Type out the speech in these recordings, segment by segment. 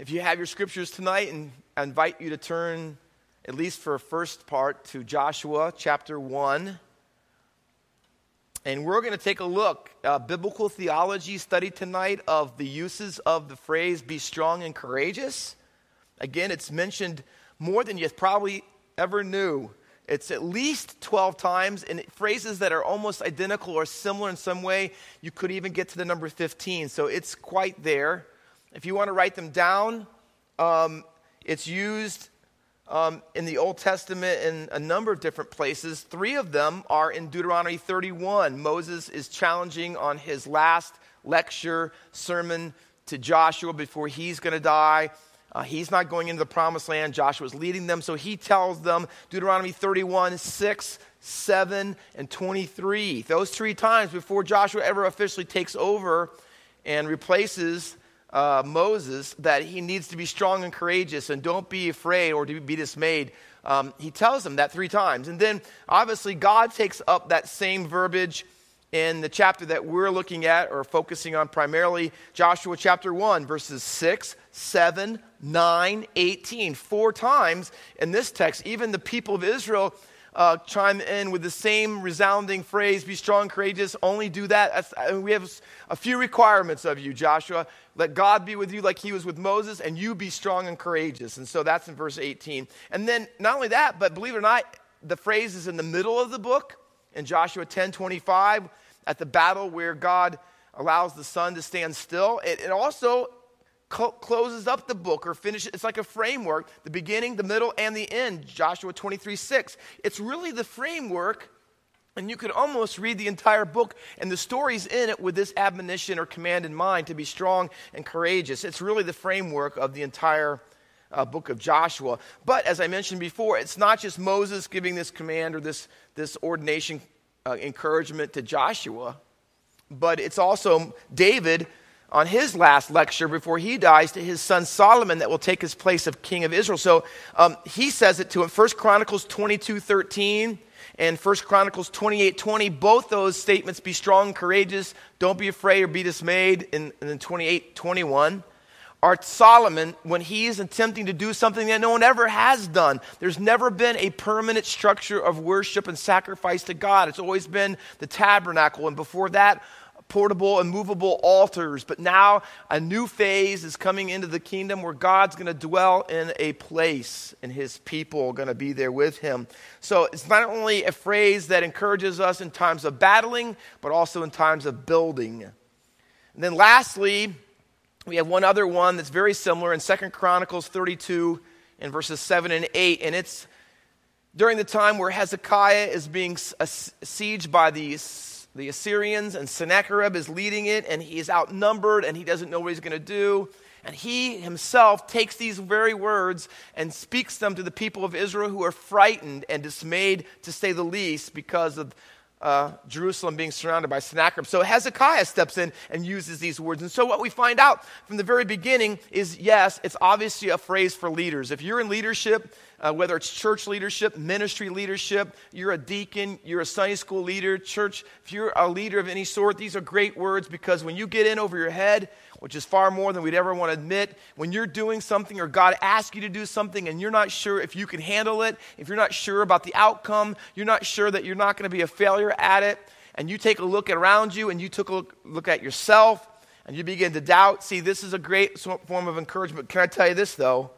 If you have your scriptures tonight, and I invite you to turn, at least for a first part, to Joshua chapter 1. And we're going to take a look, a biblical theology study tonight of the uses of the phrase be strong and courageous. Again, it's mentioned more than you probably ever knew. It's at least 12 times in phrases that are almost identical or similar in some way. You could even get to the number 15. So it's quite there. If you want to write them down, um, it's used um, in the Old Testament in a number of different places. Three of them are in Deuteronomy 31. Moses is challenging on his last lecture, sermon to Joshua before he's going to die. Uh, he's not going into the promised land. Joshua's leading them. So he tells them, Deuteronomy 31, 6, 7, and 23. Those three times before Joshua ever officially takes over and replaces uh, Moses that he needs to be strong and courageous and don't be afraid or to be dismayed. Um, he tells them that three times. And then obviously, God takes up that same verbiage in the chapter that we're looking at or focusing on primarily Joshua chapter 1, verses 6, 7, 9, 18. Four times in this text, even the people of Israel uh, chime in with the same resounding phrase be strong, courageous, only do that. We have a few requirements of you, Joshua. Let God be with you like he was with Moses, and you be strong and courageous. And so that's in verse 18. And then not only that, but believe it or not, the phrase is in the middle of the book in Joshua 10 25 at the battle where God allows the sun to stand still. It, it also closes up the book or finishes. It's like a framework the beginning, the middle, and the end. Joshua 23 6. It's really the framework, and you could almost read the entire book and the stories in it with this admonition or command in mind to be strong and courageous. It's really the framework of the entire uh, book of Joshua. But as I mentioned before, it's not just Moses giving this command or this, this ordination uh, encouragement to Joshua, but it's also David on his last lecture before he dies to his son Solomon that will take his place of king of Israel. So um, he says it to him. 1 Chronicles 22 13 and 1 Chronicles 28 20, both those statements be strong, courageous, don't be afraid or be dismayed. In, in 28 21 are Solomon when he is attempting to do something that no one ever has done. There's never been a permanent structure of worship and sacrifice to God. It's always been the tabernacle. And before that, portable and movable altars. But now a new phase is coming into the kingdom where God's going to dwell in a place and his people are going to be there with him. So it's not only a phrase that encourages us in times of battling, but also in times of building. And then lastly, we have one other one that's very similar in Second Chronicles 32 in verses 7 and 8. And it's during the time where Hezekiah is being sieged by the the Assyrians, and Sennacherib is leading it, and he is outnumbered, and he doesn't know what he's going to do. And he himself takes these very words and speaks them to the people of Israel who are frightened and dismayed, to say the least, because of uh, Jerusalem being surrounded by Sennacherib. So Hezekiah steps in and uses these words. And so what we find out from the very beginning is yes, it's obviously a phrase for leaders. If you're in leadership, uh, whether it's church leadership, ministry leadership, you're a deacon, you're a Sunday school leader, church, if you're a leader of any sort, these are great words because when you get in over your head, which is far more than we'd ever want to admit. When you're doing something or God asks you to do something and you're not sure if you can handle it, if you're not sure about the outcome, you're not sure that you're not going to be a failure at it, and you take a look around you and you took a look, look at yourself and you begin to doubt, see, this is a great form of encouragement. Can I tell you this, though?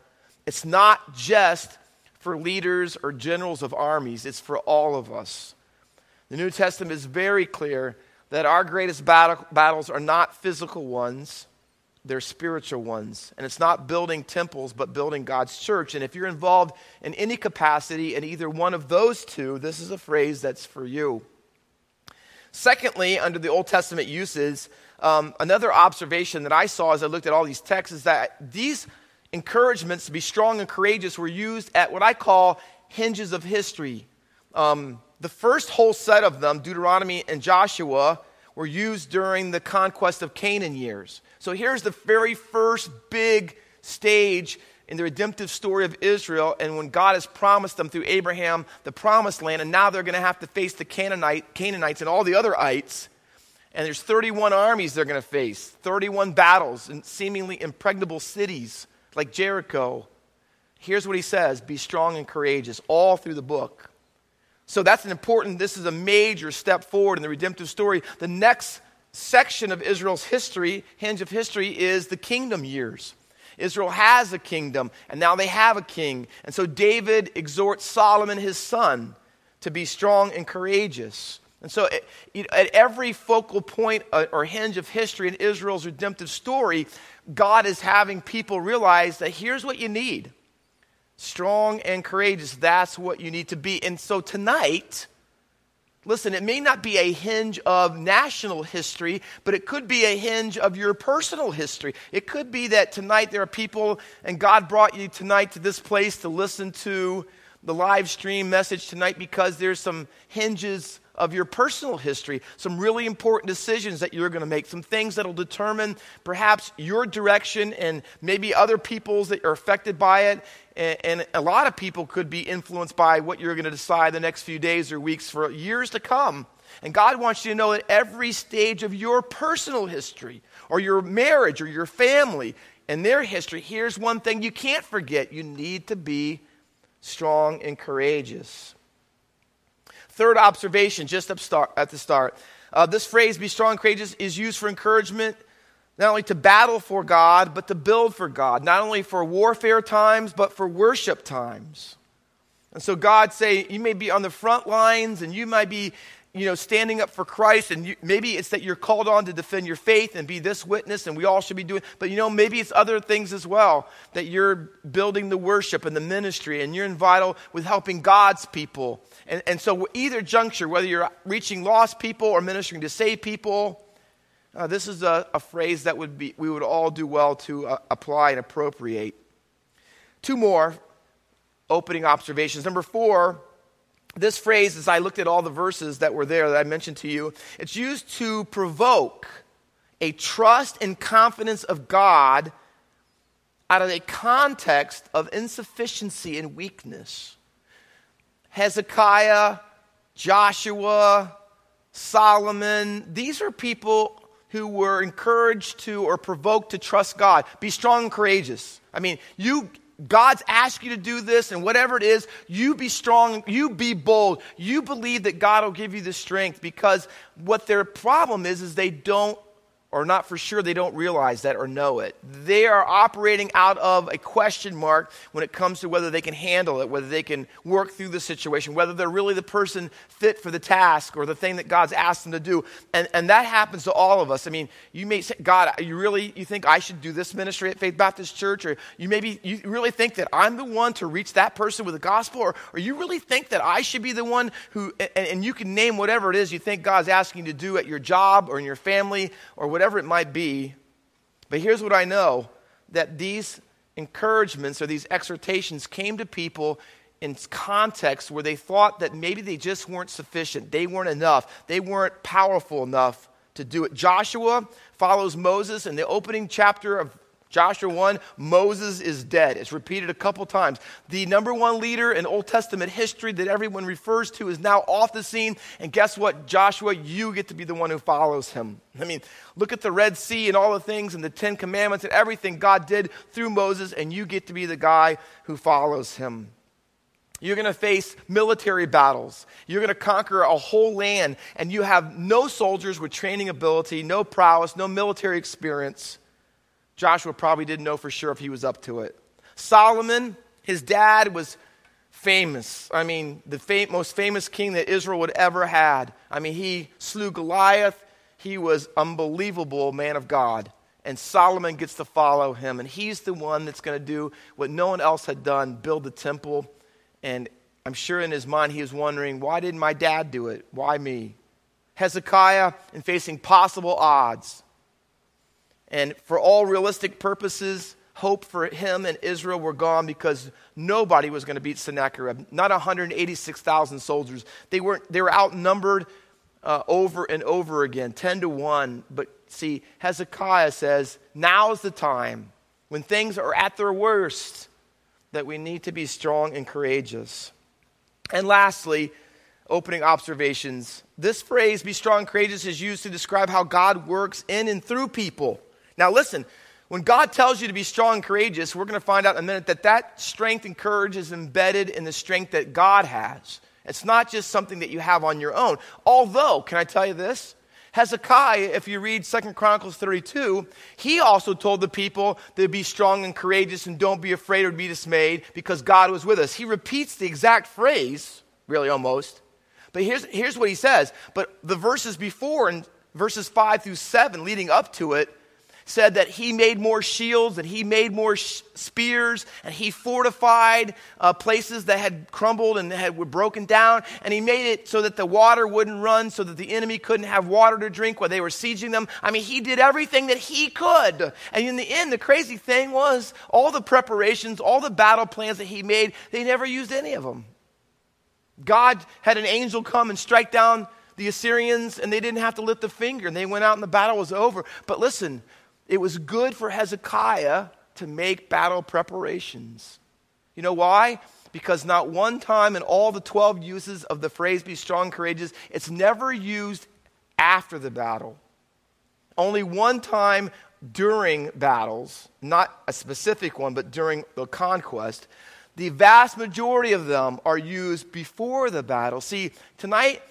It's not just for leaders or generals of armies, it's for all of us. The New Testament is very clear that our greatest battle, battles are not physical ones, they're spiritual ones. And it's not building temples, but building God's church. And if you're involved in any capacity in either one of those two, this is a phrase that's for you. Secondly, under the Old Testament uses, um, another observation that I saw as I looked at all these texts is that these encouragements to be strong and courageous were used at what I call hinges of history. Um, the first whole set of them, Deuteronomy and Joshua, were used during the conquest of Canaan years. So here's the very first big stage in the redemptive story of Israel, and when God has promised them through Abraham the promised land, and now they're going to have to face the Canaanite, Canaanites and all the other ites. And there's 31 armies they're going to face, 31 battles, and seemingly impregnable cities like Jericho. Here's what he says Be strong and courageous, all through the book. So that's an important, this is a major step forward in the redemptive story. The next section of Israel's history, hinge of history, is the kingdom years. Israel has a kingdom, and now they have a king. And so David exhorts Solomon, his son, to be strong and courageous. And so, at every focal point uh, or hinge of history in Israel's redemptive story, God is having people realize that here's what you need strong and courageous. That's what you need to be. And so, tonight, listen, it may not be a hinge of national history, but it could be a hinge of your personal history. It could be that tonight there are people, and God brought you tonight to this place to listen to the live stream message tonight because there's some hinges of your personal history, some really important decisions that you're going to make, some things that will determine perhaps your direction and maybe other people's that are affected by it. And, and a lot of people could be influenced by what you're going to decide the next few days or weeks for years to come. And God wants you to know at every stage of your personal history or your marriage or your family and their history, here's one thing you can't forget you need to be strong and courageous. Third observation, just at the start. Uh, this phrase, be strong and courageous, is used for encouragement not only to battle for God, but to build for God. Not only for warfare times, but for worship times. And so God say, you may be on the front lines and you might be you know, standing up for Christ, and you, maybe it's that you're called on to defend your faith and be this witness, and we all should be doing. But you know, maybe it's other things as well that you're building the worship and the ministry, and you're invited with helping God's people. And, and so, either juncture, whether you're reaching lost people or ministering to save people, uh, this is a, a, phrase that would be we would all do well to uh, apply and appropriate. Two more opening observations. Number four this phrase, as I looked at all the verses that were there that I mentioned to you, it's used to provoke a trust and confidence of God out of a context of insufficiency and weakness. Hezekiah, Joshua, Solomon, these are people who were encouraged to or provoked to trust God. Be strong and courageous. I mean, you God's asked you to do this, and whatever it is, you be strong, you be bold, you believe that God will give you the strength because what their problem is, is they don't or not for sure they don't realize that or know it. They are operating out of a question mark when it comes to whether they can handle it, whether they can work through the situation, whether they're really the person fit for the task or the thing that God's asked them to do. And, and that happens to all of us. I mean, you may say, God, you really, you think I should do this ministry at Faith Baptist Church? Or you maybe, you really think that I'm the one to reach that person with the gospel? Or, or you really think that I should be the one who, and, and you can name whatever it is you think God's asking you to do at your job or in your family or whatever whatever it might be. But here's what I know that these encouragements or these exhortations came to people in context where they thought that maybe they just weren't sufficient. They weren't enough. They weren't powerful enough to do it. Joshua follows Moses in the opening chapter of Joshua 1, Moses is dead. It's repeated a couple times. The number one leader in Old Testament history that everyone refers to is now off the scene. And guess what, Joshua? You get to be the one who follows him. I mean, look at the Red Sea and all the things and the Ten Commandments and everything God did through Moses, and you get to be the guy who follows him. You're going to face military battles. You're going to conquer a whole land, and you have no soldiers with training ability, no prowess, no military experience. Joshua probably didn't know for sure if he was up to it. Solomon, his dad, was famous. I mean, the fam- most famous king that Israel would ever had. I mean, he slew Goliath. He was unbelievable man of God. And Solomon gets to follow him. And he's the one that's going to do what no one else had done build the temple. And I'm sure in his mind he was wondering, why didn't my dad do it? Why me? Hezekiah, in facing possible odds, and for all realistic purposes, hope for him and Israel were gone because nobody was going to beat Sennacherib. Not 186,000 soldiers. They, weren't, they were outnumbered uh, over and over again, 10 to 1. But see, Hezekiah says, now's the time when things are at their worst that we need to be strong and courageous. And lastly, opening observations. This phrase, be strong and courageous, is used to describe how God works in and through people. Now, listen, When God tells you to be strong and courageous, we're going to find out in a minute that that strength and courage is embedded in the strength that God has. It's not just something that you have on your own. Although, can I tell you this? Hezekiah, if you read Second Chronicles 32, he also told the people to be strong and courageous and don't be afraid or be dismayed because God was with us. He repeats the exact phrase, really almost. But here's, here's what he says. But the verses before, in verses 5 through 7, leading up to it, said that he made more shields and he made more sh- spears and he fortified uh, places that had crumbled and had, were broken down. And he made it so that the water wouldn't run so that the enemy couldn't have water to drink while they were sieging them. I mean he did everything that he could. And in the end the crazy thing was all the preparations all the battle plans that he made they never used any of them god had an angel come and strike down the Assyrians, and they didn't have to lift a finger, and they went out and the battle was over. But listen, it was good for Hezekiah to make battle preparations. You know why? Because not one time in all the 12 uses of the phrase be strong, courageous, it's never used after the battle. Only one time during battles, not a specific one, but during the conquest. The vast majority of them are used before the battle. See, tonight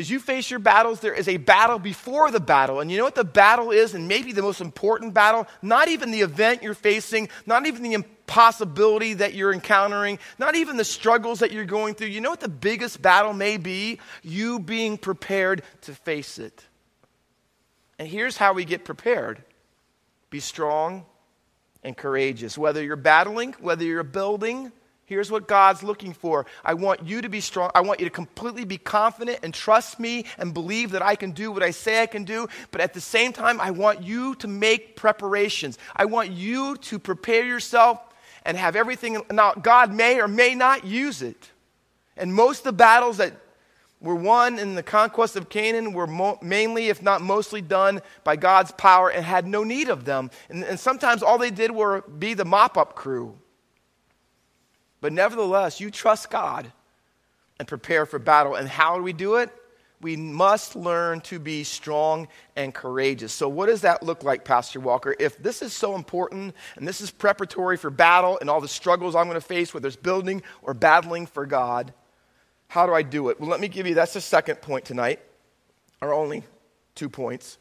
as you face your battles, there is a battle before the battle. And you know what the battle is, and maybe the most important battle? Not even the event you're facing, not even the impossibility that you're encountering, not even the struggles that you're going through. You know what the biggest battle may be? You being prepared to face it. And here's how we get prepared be strong and courageous. Whether you're battling, whether you're building, Here's what God's looking for. I want you to be strong. I want you to completely be confident and trust me and believe that I can do what I say I can do. But at the same time, I want you to make preparations. I want you to prepare yourself and have everything. Now, God may or may not use it. And most of the battles that were won in the conquest of Canaan were mo- mainly, if not mostly, done by God's power and had no need of them. And, and sometimes all they did were be the mop up crew. But nevertheless, you trust God and prepare for battle. And how do we do it? We must learn to be strong and courageous. So, what does that look like, Pastor Walker? If this is so important and this is preparatory for battle and all the struggles I'm going to face, whether it's building or battling for God, how do I do it? Well, let me give you that's the second point tonight, or only two points.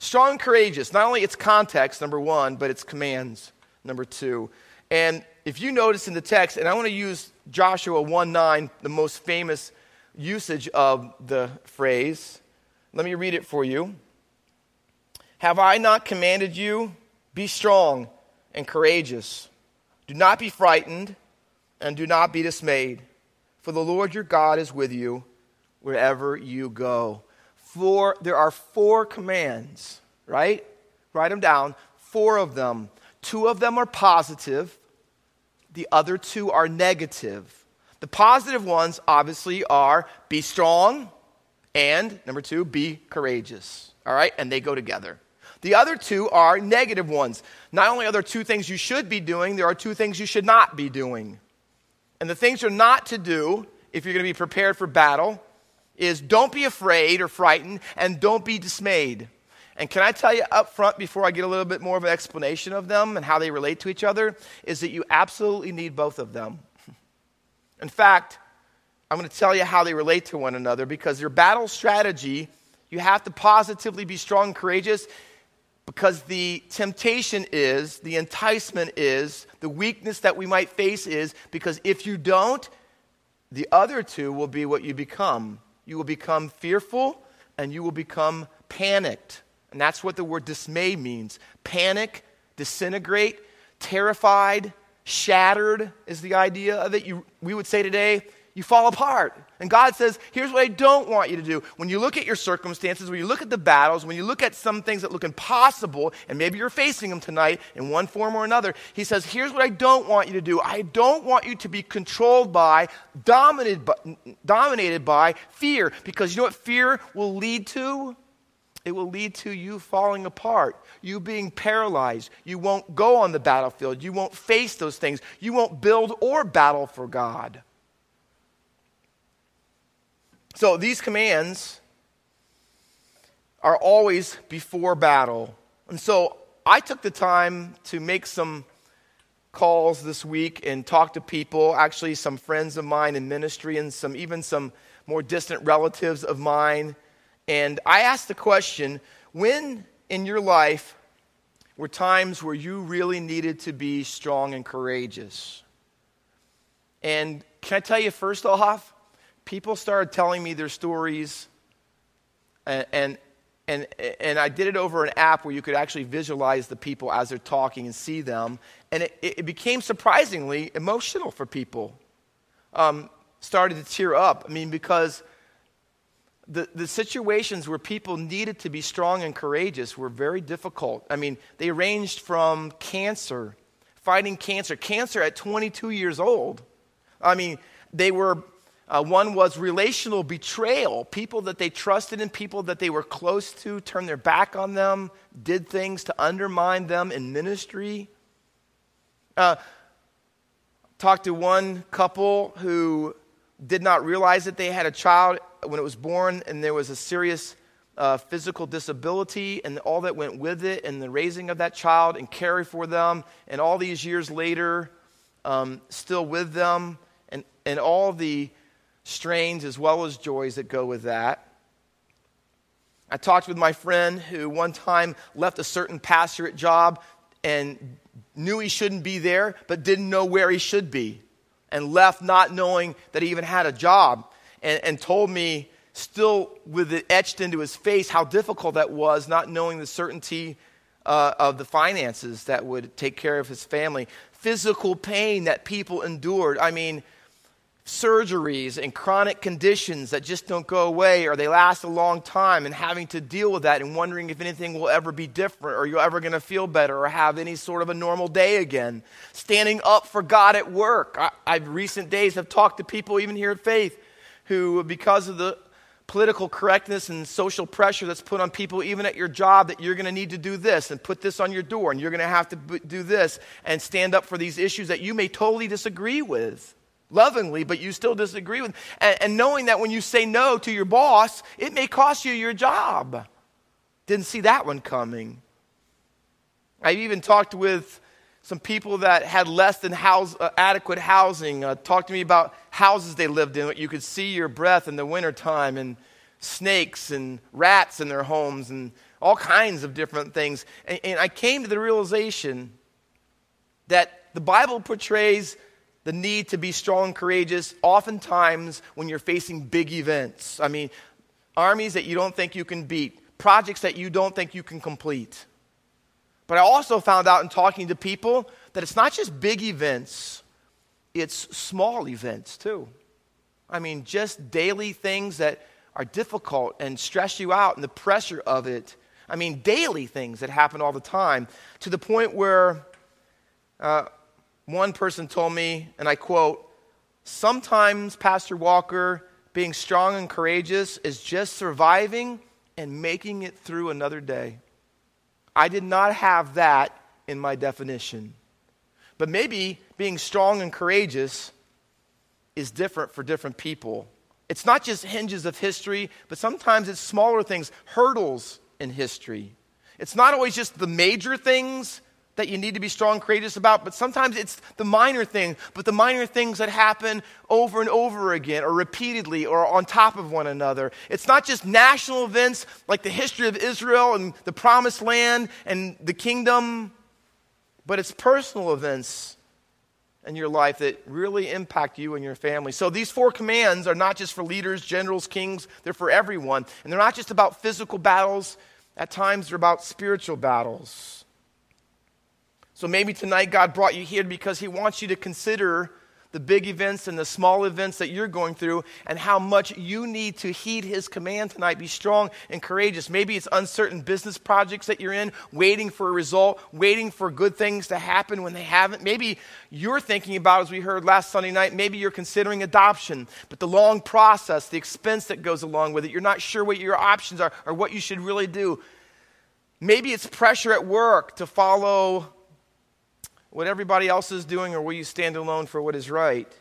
Strong and courageous, not only its context, number one, but its commands, number two. And if you notice in the text, and I want to use Joshua 1 9, the most famous usage of the phrase. Let me read it for you. Have I not commanded you? Be strong and courageous. Do not be frightened and do not be dismayed, for the Lord your God is with you wherever you go. For there are four commands, right? Write them down. Four of them. Two of them are positive, the other two are negative. The positive ones, obviously, are be strong and, number two, be courageous. All right? And they go together. The other two are negative ones. Not only are there two things you should be doing, there are two things you should not be doing. And the things you're not to do, if you're going to be prepared for battle, is don't be afraid or frightened, and don't be dismayed. And can I tell you up front before I get a little bit more of an explanation of them and how they relate to each other, is that you absolutely need both of them. In fact, I'm going to tell you how they relate to one another because your battle strategy, you have to positively be strong and courageous because the temptation is, the enticement is, the weakness that we might face is because if you don't, the other two will be what you become. You will become fearful and you will become panicked. And that's what the word dismay means panic, disintegrate, terrified, shattered is the idea of it. You, we would say today, you fall apart. And God says, here's what I don't want you to do. When you look at your circumstances, when you look at the battles, when you look at some things that look impossible, and maybe you're facing them tonight in one form or another, He says, here's what I don't want you to do. I don't want you to be controlled by, dominated by, dominated by fear. Because you know what fear will lead to? It will lead to you falling apart, you being paralyzed. You won't go on the battlefield. You won't face those things. You won't build or battle for God. So these commands are always before battle. And so I took the time to make some calls this week and talk to people, actually, some friends of mine in ministry and some even some more distant relatives of mine. And I asked the question when in your life were times where you really needed to be strong and courageous? And can I tell you, first off, people started telling me their stories, and, and, and, and I did it over an app where you could actually visualize the people as they're talking and see them. And it, it became surprisingly emotional for people. Um, started to tear up. I mean, because the, the situations where people needed to be strong and courageous were very difficult. I mean, they ranged from cancer, fighting cancer, cancer at 22 years old. I mean, they were uh, one was relational betrayal. People that they trusted and people that they were close to turned their back on them, did things to undermine them in ministry. Uh, talked to one couple who did not realize that they had a child when it was born and there was a serious uh, physical disability and all that went with it and the raising of that child and care for them and all these years later um, still with them and, and all the strains as well as joys that go with that. I talked with my friend who one time left a certain pastorate job and knew he shouldn't be there, but didn't know where he should be, and left not knowing that he even had a job, and, and told me, still with it etched into his face, how difficult that was, not knowing the certainty uh, of the finances that would take care of his family, physical pain that people endured. I mean, surgeries and chronic conditions that just don't go away or they last a long time and having to deal with that and wondering if anything will ever be different or you're ever going to feel better or have any sort of a normal day again. Standing up for God at work. I, I've recent days have talked to people even here at Faith who, because of the political correctness and social pressure that's put on people, even at your job, that you're going to need to do this and put this on your door and you're going to have to do this and stand up for these issues that you may totally disagree with lovingly, but you still disagree with. And, and, knowing that when you say no to your boss, it may cost you your job. Didn't see that one coming. I even talked with some people that had less than house, uh, adequate housing. Uh, talked to me about houses they lived in. You could see your breath in the wintertime and snakes and rats in their homes and all kinds of different things. and, and I came to the realization that the Bible portrays the need to be strong and courageous oftentimes when you're facing big events. I mean, armies that you don't think you can beat, projects that you don't think you can complete. But I also found out in talking to people that it's not just big events, it's small events too. I mean, just daily things that are difficult and stress you out and the pressure of it. I mean, daily things that happen all the time to the point where uh, one person told me, and I quote, Sometimes, Pastor Walker, being strong and courageous is just surviving and making it through another day. I did not have that in my definition. But maybe being strong and courageous is different for different people. It's not just hinges of history, but sometimes it's smaller things, hurdles in history. It's not always just the major things, that you need to be strong courageous about, but sometimes it's the minor things, but the minor things that happen over and over again or repeatedly or on top of one another. It's not just national events like the history of Israel and the promised land and the kingdom, but it's personal events in your life that really impact you and your family. So these four commands are not just for leaders, generals, kings, they're for everyone. And they're not just about physical battles, at times they're about spiritual battles. So maybe tonight God brought you here because He wants you to consider the big events and the small events that you're going through and how much you need to heed His command tonight. Be strong and courageous. Maybe it's uncertain business projects that you're in, waiting for a result, waiting for good things to happen when they haven't. Maybe you're thinking about, as we heard last Sunday night, maybe you're considering adoption, but the long process, the expense that goes along with it, you're not sure what your options are or what you should really do. Maybe it's pressure at work to follow what everybody else is doing, or will you stand alone for what is right?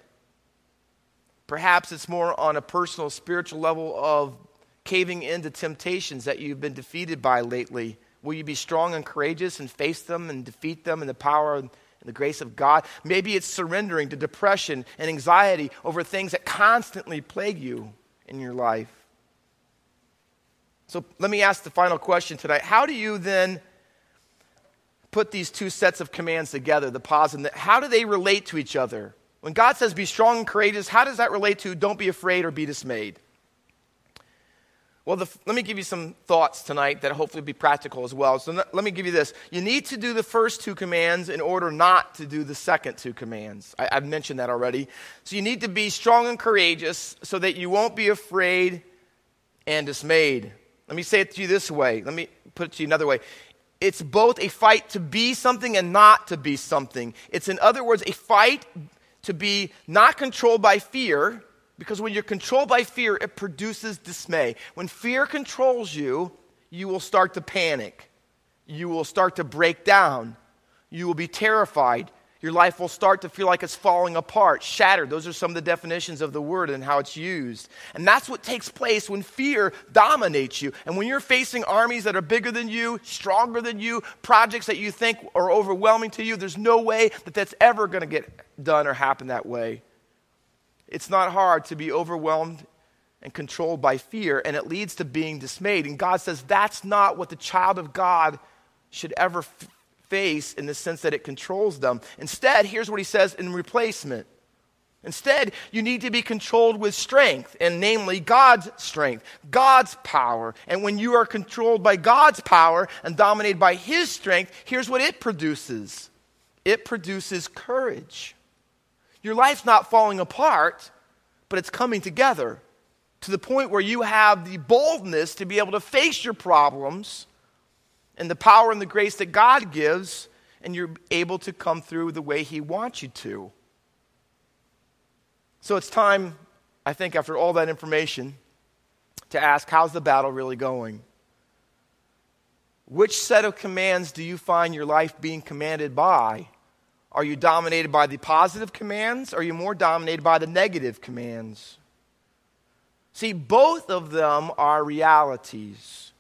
Perhaps it's more on a personal, spiritual level of caving into temptations that you've been defeated by lately. Will you be strong and courageous and face them and defeat them in the power and the grace of God? Maybe it's surrendering to depression and anxiety over things that constantly plague you in your life. So let me ask the final question tonight. How do you then put these two sets of commands together, the pause and the, how do they relate to each other? When God says be strong and courageous, how does that relate to don't be afraid or be dismayed? Well, the, let me give you some thoughts tonight that hopefully be practical as well. So let me give you this. You need to do the first two commands in order not to do the second two commands. I, I've mentioned that already. So you need to be strong and courageous so that you won't be afraid and dismayed. Let me say it to you this way. Let me put it to you another way. It's both a fight to be something and not to be something. It's, in other words, a fight to be not controlled by fear because when you're controlled by fear, it produces dismay. When fear controls you, you will start to panic. You will start to break down. You will be terrified. Your life will start to feel like it's falling apart, shattered. Those are some of the definitions of the word and how it's used. And that's what takes place when fear dominates you. And when you're facing armies that are bigger than you, stronger than you, projects that you think are overwhelming to you, there's no way that that's ever going to get done or happen that way. It's not hard to be overwhelmed and controlled by fear, and it leads to being dismayed. And God says that's not what the child of God should ever face in the sense that it controls them. Instead, here's what he says in replacement. Instead, you need to be controlled with strength, and namely God's strength, God's power. And when you are controlled by God's power and dominated by His strength, here's what it produces it produces courage. Your life's not falling apart, but it's coming together to the point where you have the boldness to be able to face your problems and the power and the grace that God gives, and you're able to come through the way He wants you to. So it's time, I think, after all that information, to ask how's the battle really going? Which set of commands do you find your life being commanded by? Are you dominated by the positive commands? Or are you more dominated by the negative commands? See, both of them are realities.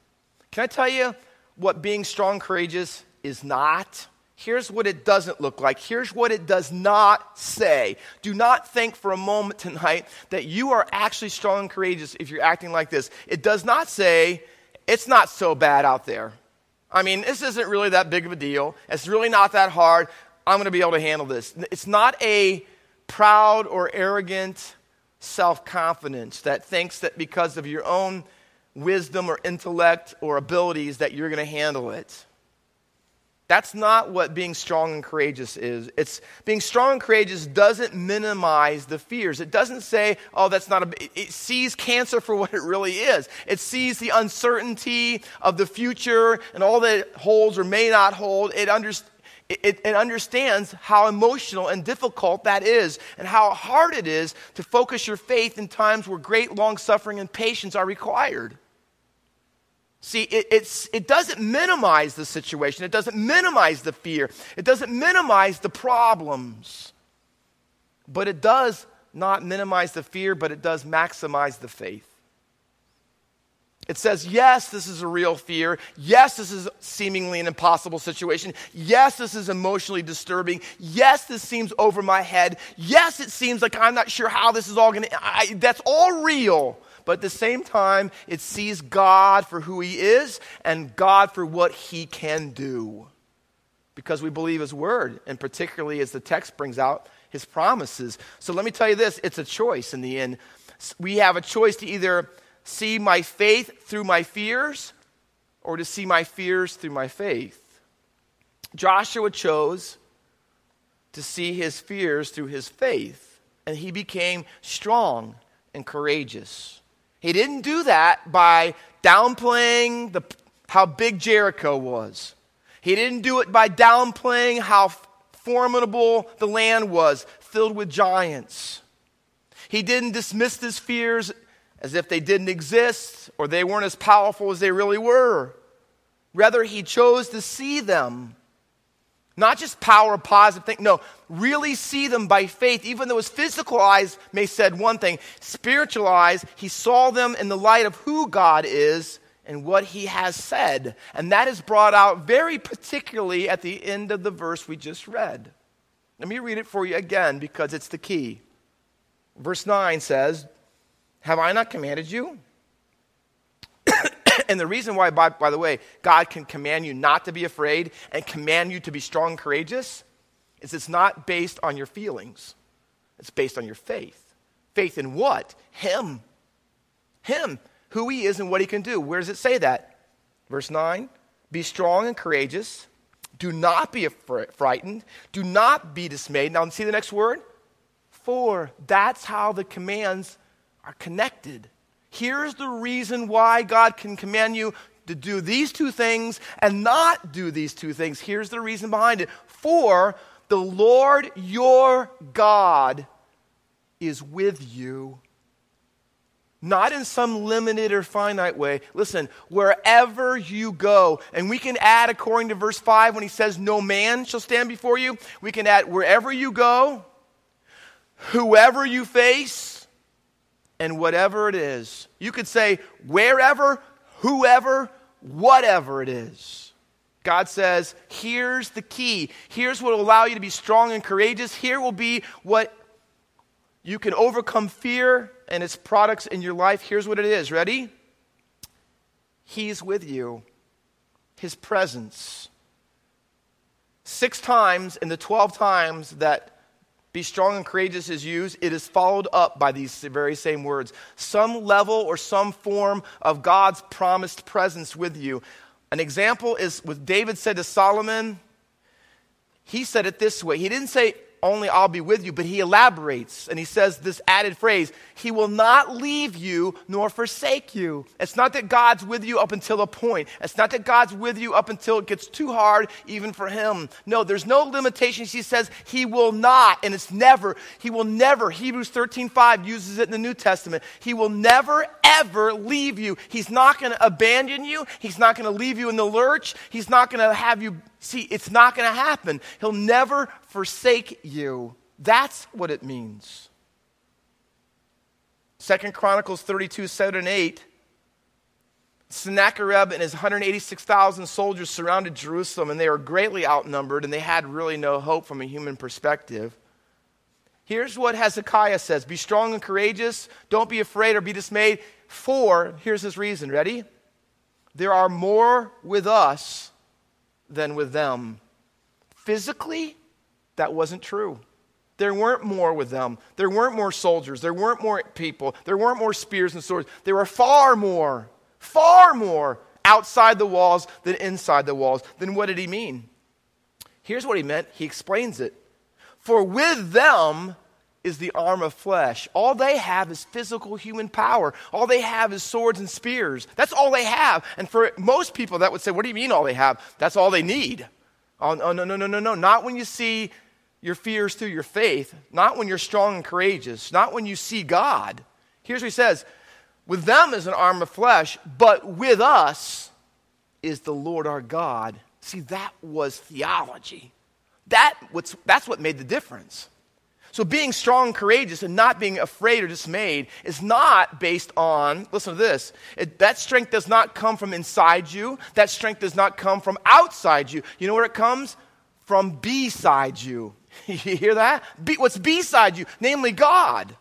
Can I tell you what being strong, courageous is not? Here's what it doesn't look like. Here's what it does not say. Do not think for a moment tonight that you are actually strong and courageous if you're acting like this. It does not say, it's not so bad out there. I mean, this isn't really that big of a deal. It's really not that hard. I'm going to be able to handle this. It's not a proud or arrogant self confidence that thinks that because of your own wisdom or intellect or abilities that you're going to handle it. That's not what being strong and courageous is. It's being strong and courageous doesn't minimize the fears. It doesn't say, "Oh, that's not a." It sees cancer for what it really is. It sees the uncertainty of the future and all that it holds or may not hold. It it, it, understands how emotional and difficult that is and how hard it is to focus your faith in times where great long suffering and patience are required. See, it, it doesn't minimize the situation, it doesn't minimize the fear, it doesn't minimize the problems. But it does not minimize the fear, but it does maximize the faith. It says, yes, this is a real fear. Yes, this is seemingly an impossible situation. Yes, this is emotionally disturbing. Yes, this seems over my head. Yes, it seems like I'm not sure how this is all going to. That's all real. But at the same time, it sees God for who He is and God for what He can do. Because we believe His word, and particularly as the text brings out His promises. So let me tell you this it's a choice in the end. We have a choice to either see my faith through my fears or to see my fears through my faith. Joshua chose to see his fears through his faith, and he became strong and courageous. He didn't do that by downplaying the, how big Jericho was. He didn't do it by downplaying how formidable the land was, filled with giants. He didn't dismiss his fears as if they didn't exist or they weren't as powerful as they really were. Rather, he chose to see them. Not just power, positive thing. No, really see them by faith. Even though his physical eyes may said one thing, spiritual eyes, he saw them in the light of who God is and what he has said. And that is brought out very particularly at the end of the verse we just read. Let me read it for you again because it's the key. Verse 9 says, Have I not commanded you? and the reason why, by, by, the way, God can command you not to be afraid and command you to be strong and courageous is it's not based on your feelings, it's based on your faith. Faith in what? Him. Him who he is and what he can do. Where does it say that? Verse 9 Be strong and courageous. Do not be frightened. Do not be dismayed. Now, see the next word? For. That's how the commands are connected. Here's the reason why God can command you to do these two things and not do these two things. Here's the reason behind it. For the Lord your God is with you not in some limited or finite way. Listen, wherever you go, and we can add, according to verse 5, when he says, No man shall stand before you, we can add, wherever you go, whoever you face, and whatever it is. You could say, wherever, whoever, whatever it is. God says, here's the key. Here's what will allow you to be strong and courageous. Here will be what you can overcome fear and its products in your life, here's what it is. Ready? He's with you, His presence. Six times in the 12 times that be strong and courageous is used, it is followed up by these very same words. Some level or some form of God's promised presence with you. An example is what David said to Solomon. He said it this way. He didn't say, only I'll be with you. But he elaborates and he says this added phrase He will not leave you nor forsake you. It's not that God's with you up until a point, it's not that God's with you up until it gets too hard, even for him. No, there's no limitations. He says He will not, and it's never. He will never. Hebrews 13 5 uses it in the New Testament. He will never, ever leave you. He's not going to abandon you, He's not going to leave you in the lurch, He's not going to have you See, it's not going to happen. He'll never forsake you. That's what it means. Second Chronicles 32, 7 and 8. Sennacherib and his 186,000 soldiers surrounded Jerusalem, and they were greatly outnumbered, and they had really no hope from a human perspective. Here's what Hezekiah says Be strong and courageous. Don't be afraid or be dismayed. For, here's his reason. Ready? There are more with us than with them. Physically, that wasn't true. There weren't more with them. There weren't more soldiers. There weren't more people. There weren't more spears and swords. There were far more, far more outside the walls than inside the walls. Then what did he mean? Here's what he meant. He explains it. For with them is the arm of flesh. All they have is physical human power. All they have is swords and spears. That's all they have. And for most people, that would say, What do you mean all they have? That's all they need. Oh, oh no, no, no, no, no. Not when you see your fears through your faith. Not when you're strong and courageous. Not when you see God. Here's what he says With them is an arm of flesh, but with us is the Lord our God. See, that was theology. That, that's what made the difference. So, being strong, and courageous, and not being afraid or dismayed is not based on, listen to this, it, that strength does not come from inside you. That strength does not come from outside you. You know where it comes? From beside you. you hear that? Be, what's beside you? Namely, God.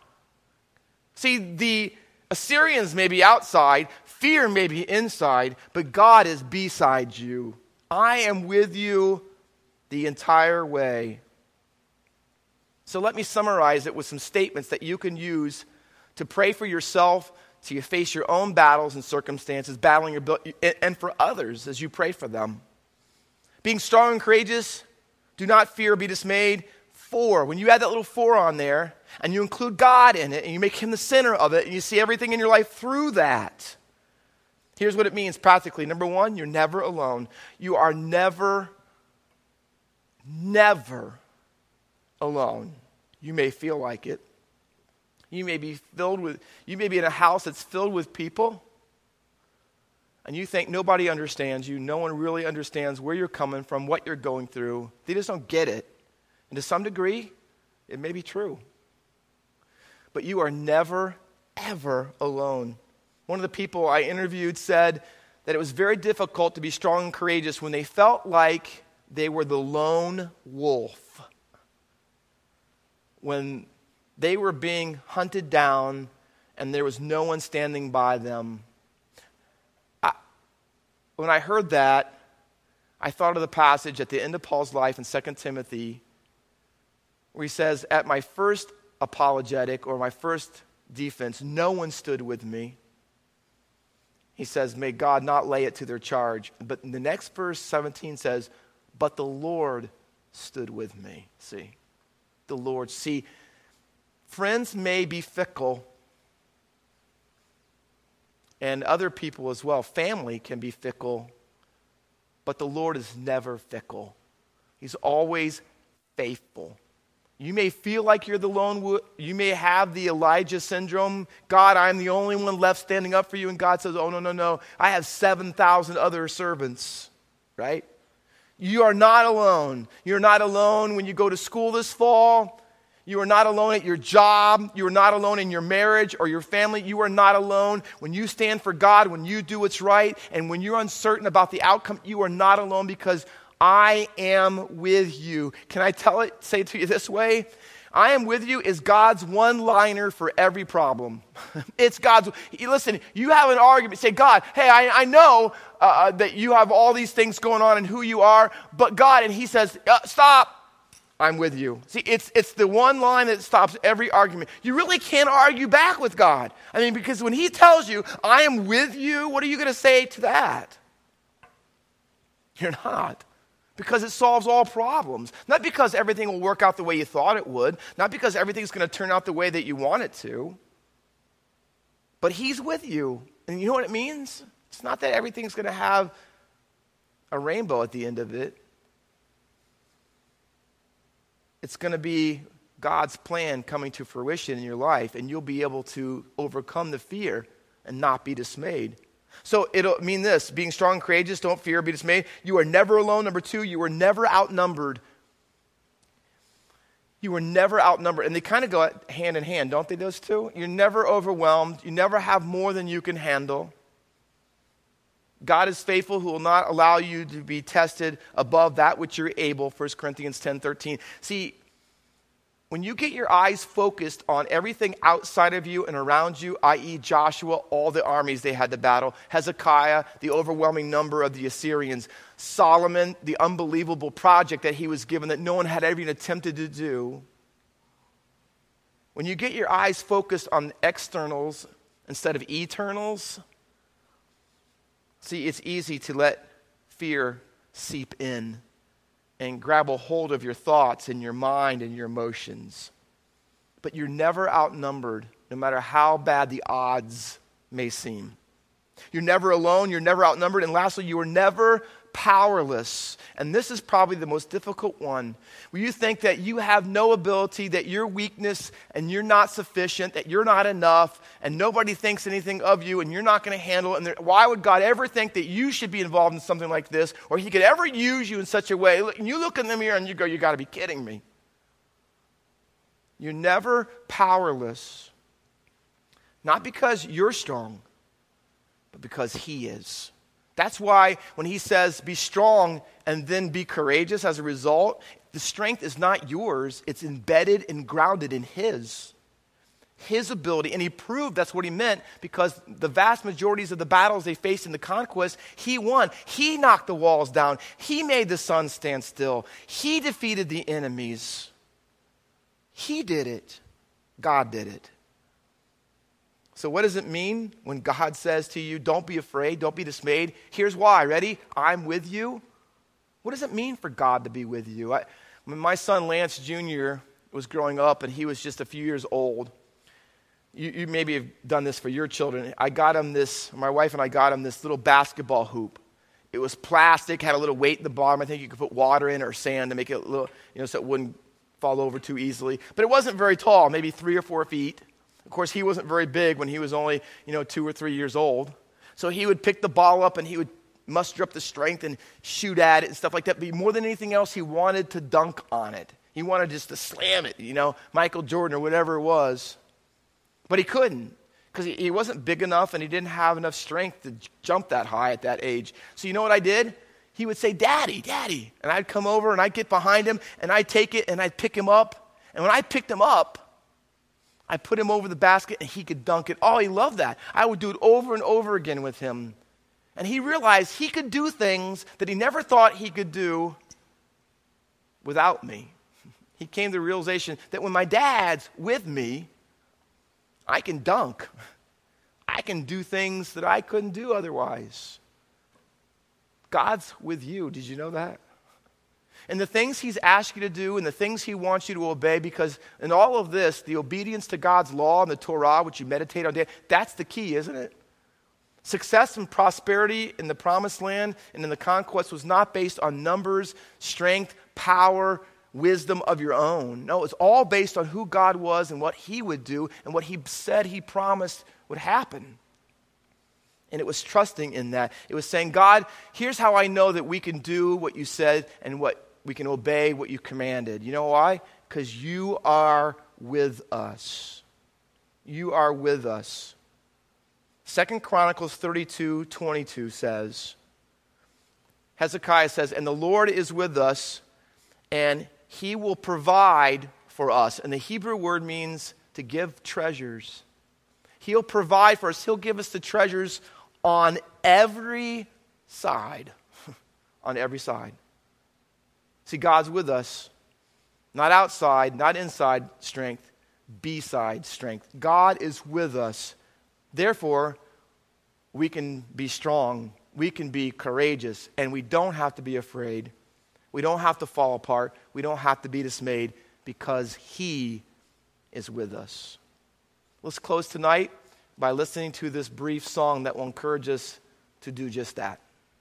See, the Assyrians may be outside, fear may be inside, but God is beside you. I am with you the entire way. So let me summarize it with some statements that you can use to pray for yourself, to face your own battles and circumstances, battling your, and for others as you pray for them. Being strong and courageous, do not fear, be dismayed. For, when you add that little for on there and you include God in it and you make Him the center of it and you see everything in your life through that, here's what it means practically. Number one, you're never alone. You are never, never alone. You may feel like it. You may be filled with, you may be in a house that's filled with people, and you think nobody understands you. No one really understands where you're coming from, what you're going through. They just don't get it. And to some degree, it may be true. But you are never, ever alone. One of the people I interviewed said that it was very difficult to be strong and courageous when they felt like they were the lone wolf. When they were being hunted down and there was no one standing by them. I, when I heard that, I thought of the passage at the end of Paul's life in 2 Timothy where he says, At my first apologetic or my first defense, no one stood with me. He says, May God not lay it to their charge. But the next verse, 17, says, But the Lord stood with me. See? The Lord. See, friends may be fickle, and other people as well. Family can be fickle, but the Lord is never fickle. He's always faithful. You may feel like you're the lone. You may have the Elijah syndrome. God, I'm the only one left standing up for you. And God says, Oh, no, no, no. I have 7,000 other servants, right? You are not alone. You're not alone when you go to school this fall. You are not alone at your job. You are not alone in your marriage or your family. You are not alone when you stand for God, when you do what's right, and when you're uncertain about the outcome. You are not alone because I am with you. Can I tell it, say it to you this way? I am with you is God's one liner for every problem. it's God's. Listen, you have an argument. Say, God, hey, I, I know uh, uh, that you have all these things going on and who you are, but God, and He says, uh, stop. I'm with you. See, it's, it's the one line that stops every argument. You really can't argue back with God. I mean, because when He tells you, I am with you, what are you going to say to that? You're not because it solves all problems. Not because everything will work out the way you thought it would, not because everything's going to turn out the way that you want it to, but He's with you. And you know what it means? It's not that everything's going to have a rainbow at the end of it, it's going to be God's plan coming to fruition in your life, and you'll be able to overcome the fear and not be dismayed. So it'll mean this being strong courageous, don't fear, be dismayed. You are never alone. Number two, you are never outnumbered. You are never outnumbered. And they kind of go hand in hand, don't they, those two? You're never overwhelmed. You never have more than you can handle. God is faithful who will not allow you to be tested above that which you're able, 1 Corinthians 10 13. See, when you get your eyes focused on everything outside of you and around you, i.e., Joshua, all the armies they had to battle, Hezekiah, the overwhelming number of the Assyrians, Solomon, the unbelievable project that he was given that no one had ever even attempted to do. When you get your eyes focused on externals instead of eternals, see, it's easy to let fear seep in and grab a hold of your thoughts and your mind and your emotions. But you're never outnumbered, no matter how bad the odds may seem. You're never alone, you're never outnumbered, and lastly, you are never powerless. And this is probably the most difficult one. Where you think that you have no ability, that you're weakness and you're not sufficient, that you're not enough, and nobody thinks anything of you, and you're not going to handle it. And there, why would God ever think that you should be involved in something like this, or He could ever use you in such a way? And you look in the mirror and you go, You got to be kidding me. You're never powerless. Not because you're strong, but because He is. That's why when he says, be strong and then be courageous as a result, the strength is not yours, it's embedded and grounded in his. His ability, and he proved that's what he meant because the vast majorities of the battles they faced in the conquest, he won. He knocked the walls down. He made the sun stand still. He defeated the enemies. He did it. God did it. So, what does it mean when God says to you, Don't be afraid, don't be dismayed? Here's why. Ready? I'm with you. What does it mean for God to be with you? I, when my son Lance Jr. was growing up and he was just a few years old, you, you maybe have done this for your children. I got him this, my wife and I got him this little basketball hoop. It was plastic, had a little weight in the bottom. I think you could put water in or sand to make it a little, you know, so it wouldn't fall over too easily. But it wasn't very tall, maybe three or four feet. Of course, he wasn't very big when he was only, you know, two or three years old. So he would pick the ball up and he would muster up the strength and shoot at it and stuff like that. But more than anything else, he wanted to dunk on it. He wanted just to slam it, you know, Michael Jordan or whatever it was. But he couldn't because he, wasn't big enough and he didn't have enough strength to jump that high at that age. So you know what I did? He would say, Daddy, Daddy. And I'd come over and I'd get behind him and I'd take it and I'd pick him up. And when I picked him up, I put him over the basket and he could dunk it. Oh, he loved that. I would do it over and over again with him. And he realized he could do things that he never thought he could do without me. He came to the realization that when my dad's with me, I can dunk. I can do things that I couldn't do otherwise. God's with you. Did you know that? And the things He's asked you to do and the things He wants you to obey, because in all of this, the obedience to God's law and the Torah, which you meditate on that's the key, isn't it? Success and prosperity in the promised land and in the conquest was not based on numbers, strength, power, wisdom of your own. No, it's all based on who God was and what He would do and what He said He promised would happen. And it was trusting in that. It was saying, God, here's how I know that we can do what you said and what we can obey what you commanded. You know why? Because you are with us. You are with us. Second Chronicles 32 22 says, Hezekiah says, And the Lord is with us, and he will provide for us. And the Hebrew word means to give treasures. He'll provide for us, He'll give us the treasures on every side. on every side. See, God's with us, not outside, not inside strength, beside strength. God is with us. Therefore, we can be strong, we can be courageous, and we don't have to be afraid. We don't have to fall apart. We don't have to be dismayed because He is with us. Let's close tonight by listening to this brief song that will encourage us to do just that.